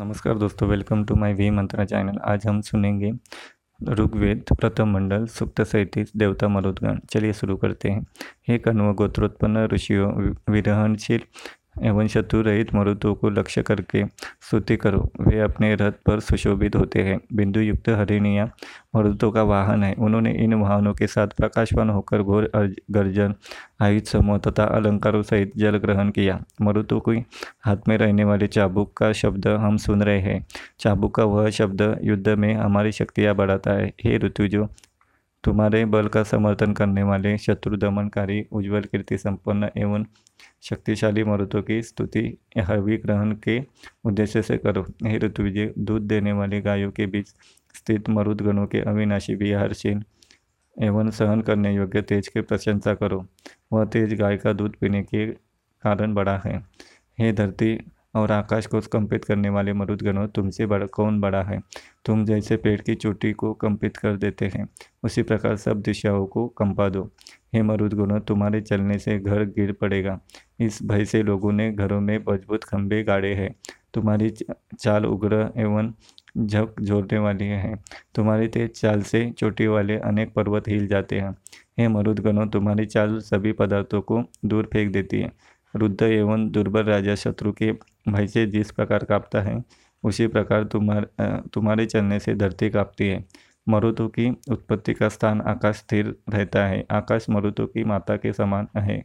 नमस्कार दोस्तों welcome to my V Mantra channel आज हम सुनेंगे ऋग्वेद प्रथम मंडल, सुप्त सैतीस, देवता मरुदगण। चलिए शुरू करते हैं। हे कण्व गोत्रोत्पन्न ऋषियों विरहनशील एवं शत्रु रहित मरुतों को लक्ष्य करके स्तुति करो। वे अपने रथ पर सुशोभित होते हैं। बिंदु युक्त हरिणिया मरुतों का वाहन है। उन्होंने इन वाहनों के साथ प्रकाशवान होकर घोर गर्जन, आयुध समूह तथा अलंकारों सहित जल ग्रहण किया। मरुतों के हाथ में रहने वाले चाबुक का शब्द हम सुन रहे हैं। चाबुक का वह शब्द युद्ध में हमारी शक्तियाँ बढ़ाता है। हे ऋतुजो तुम्हारे बल का समर्थन करने वाले शत्रु दमनकारी, उज्ज्वल कीर्ति संपन्न एवं शक्तिशाली मरुतों की स्तुति हवि ग्रहण के उद्देश्य से करो। हे ऋतुविजय, दूध देने वाले गायों के बीच स्थित मरुद गणों के अविनाशी विहारशील एवं सहन करने योग्य तेज की प्रशंसा करो। वह तेज गाय का दूध पीने के कारण बड़ा है। हे धरती और आकाश को कंपित करने वाले मरुदगणों, तुमसे बड़ा कौन बड़ा है? तुम जैसे पेड़ की चोटी को कंपित कर देते हैं, उसी प्रकार सब दिशाओं को कंपा दो। हे मरुदगुणों, तुम्हारे चलने से घर गिर पड़ेगा। इस भय से लोगों ने घरों में मज़बूत खंभे गाड़े हैं। तुम्हारी चाल उग्र एवं झक जोड़ने वाली है। तुम्हारी तेज चाल से चोटी वाले अनेक पर्वत हिल जाते हैं। हे मरुदगणों, तुम्हारी चाल सभी पदार्थों को दूर फेंक देती है। रुद्ध एवं दुर्बल राजा शत्रु के भय से जिस प्रकार कांपता है, उसी प्रकार तुम्हारे तुम्हारे चलने से धरती कांपती है। मरुतों की उत्पत्ति का स्थान आकाश स्थिर रहता है। आकाश मरुतों की माता के समान है।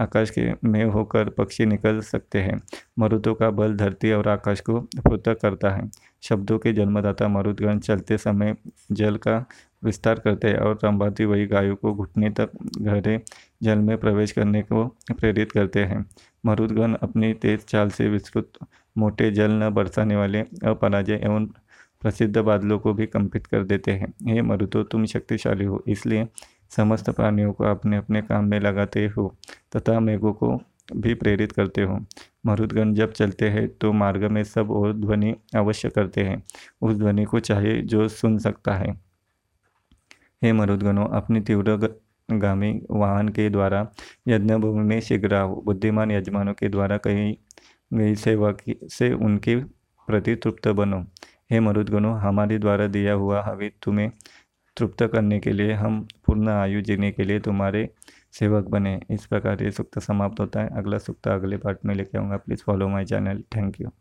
आकाश के में होकर पक्षी निकल सकते हैं। मरुतों का बल धरती और आकाश को पृथक करता है। शब्दों के जन्मदाता मरुदगण चलते समय जल का विस्तार करते हैं और रंभाती वही गायों को घुटने तक गहरे जल में प्रवेश करने को प्रेरित करते हैं। मरुदगण अपनी तेज चाल से विस्तृत मोटे जल न बरसाने वाले अपराजय एवं प्रसिद्ध बादलों को भी कंपित कर देते हैं। हे मरुतो तुम शक्तिशाली हो, इसलिए समस्त प्राणियों को अपने अपने काम में लगाते हो तथा मेघों को भी प्रेरित करते हो। मरुदगण जब चलते हैं तो मार्ग में सब और ध्वनि अवश्य करते हैं। उस ध्वनि को चाहे जो सुन सकता है। हे मरुदगणों, अपनी तीव्र गामी वाहन के द्वारा यज्ञ भूमि में शीघ्र आओ। बुद्धिमान यजमानों के द्वारा कही गई सेवा की से उनके प्रति तृप्त बनो। हे मरुदगणों, हमारे द्वारा दिया हुआ हवि तुम्हें तृप्त करने के लिए हम पूर्ण आयु जीने के लिए तुम्हारे सेवक बने। इस प्रकार ये सूक्त समाप्त होता है। अगला सूक्त अगले पार्ट में लेके आऊँगा। Please follow my channel thank you